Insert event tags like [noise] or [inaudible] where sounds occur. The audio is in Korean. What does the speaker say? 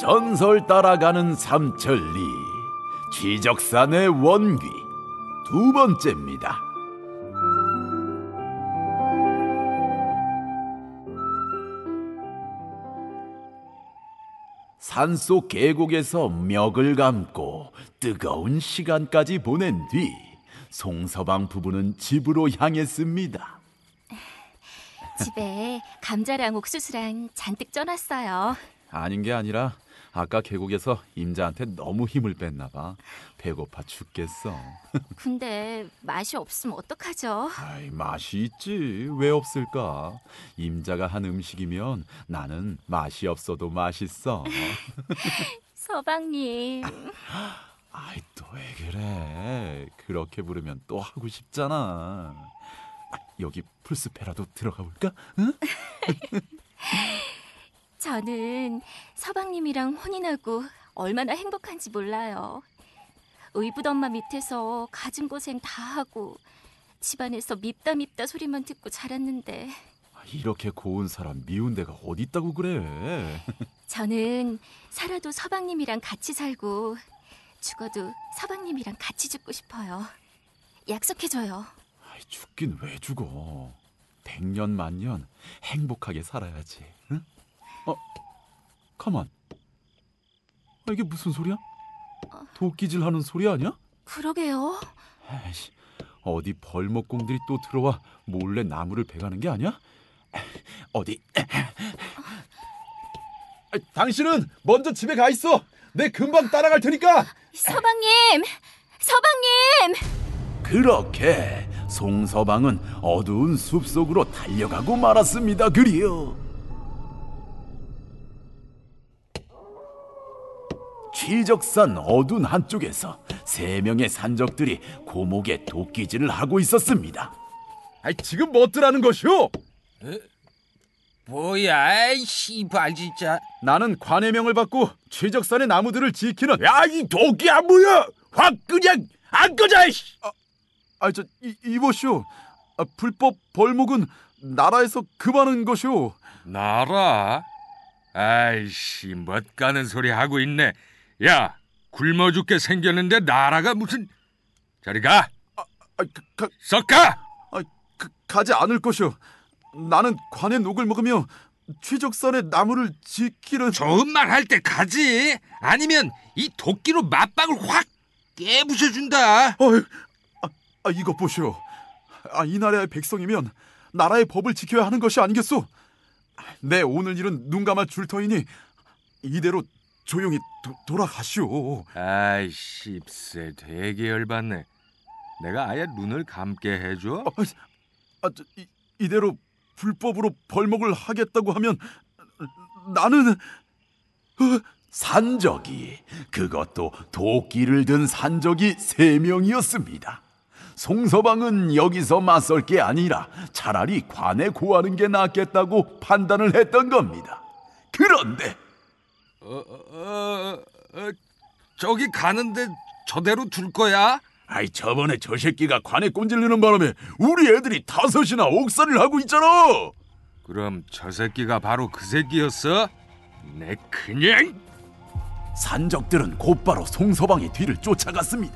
전설 따라가는 삼천리 취적산의 원귀 두 번째입니다. 산속 계곡에서 멱을 감고 뜨거운 시간까지 보낸 뒤 송서방 부부는 집으로 향했습니다. 집에 감자랑 옥수수랑 잔뜩 쪄놨어요. 아닌 게 아니라 아까 계곡에서 임자한테 너무 힘을 뺐나 봐. 배고파 죽겠어. [laughs] 근데 맛이 없으면 어떡하죠? 아이, 맛이 있지. 왜 없을까? 임자가 한 음식이면 나는 맛이 없어도 맛있어. [laughs] 서방님. [laughs] 아이, 또 왜 그래? 그렇게 부르면 또 하고 싶잖아. 아, 여기 풀숲에라도 들어가 볼까? 응? 저는 서방님이랑 혼인하고 얼마나 행복한지 몰라요. 의붓 엄마 밑에서 가진 고생 다 하고 집안에서 밉다 밉다 소리만 듣고 자랐는데 아, 이렇게 고운 사람 미운 데가 어디 있다고 그래? [laughs] 저는 살아도 서방님이랑 같이 살고 죽어도 서방님이랑 같이 죽고 싶어요. 약속해줘요. 아이, 죽긴 왜 죽어? 백년 만년 행복하게 살아야지. 응? 어, 가만. 아, 이게 무슨 소리야? 도끼질 하는 소리 아니야? 그러게요. 에이씨, 어디 벌목공들이 또 들어와 몰래 나무를 베가는 게 아니야? 어디? 아, 당신은 먼저 집에 가 있어. 내 금방 따라갈 테니까. 서방님! 서방님! 그렇게 송서방은 어두운 숲 속으로 달려가고 말았습니다. 그리요. 취적산 어두운 한쪽에서 세 명의 산적들이 고목에 도끼질을 하고 있었습니다. 아, 지금 뭐더라는 것이오? 뭐야, 이 씨발 진짜. 나는 관해명을 받고 취적산의 나무들을 지키는 야 이 도끼야 뭐야? 확 그냥 안 꺼져! 이씨! 아, 아, 저 이, 이보시오. 아, 불법 벌목은 나라에서 금하는 것이오. 나라? 아이씨, 멋가는 소리 하고 있네. 야, 굶어 죽게 생겼는데 나라가 무슨... 저리 가! 아, 가, 가, 썩 가! 아, 가, 가지 않을 것이오. 나는 관의 녹을 먹으며 취적산의 나무를 지키는 좋은 말 할 때 가지. 아니면 이 도끼로 맞박을 확 깨부셔준다. 어이, 아, 아, 이것 보시오. 아, 이 나라의 백성이면 나라의 법을 지켜야 하는 것이 아니겠소? 내 오늘 일은 눈 감아 줄 터이니 이대로 조용히 도, 돌아가시오. 아이씨, 쎄 되게 열받네. 내가 아예 눈을 감게 해줘? 아, 아, 저, 이, 이대로 불법으로 벌목을 하겠다고 하면 나는 어, 산적이 그것도 도끼를 든 산적이 세 명이었습니다. 송서방은 여기서 맞설 게 아니라 차라리 관에 고하는 게 낫겠다고 판단을 했던 겁니다. 그런데 어, 어, 어, 어, 저기 가는데 저대로 둘 거야? 아이 저번에 저 새끼가 관에 꼰질리는 바람에 우리 애들이 다섯이나 옥살이를 하고 있잖아. 그럼 저 새끼가 바로 그 새끼였어? 내 그냥 산적들은 곧바로 송서방의 뒤를 쫓아갔습니다.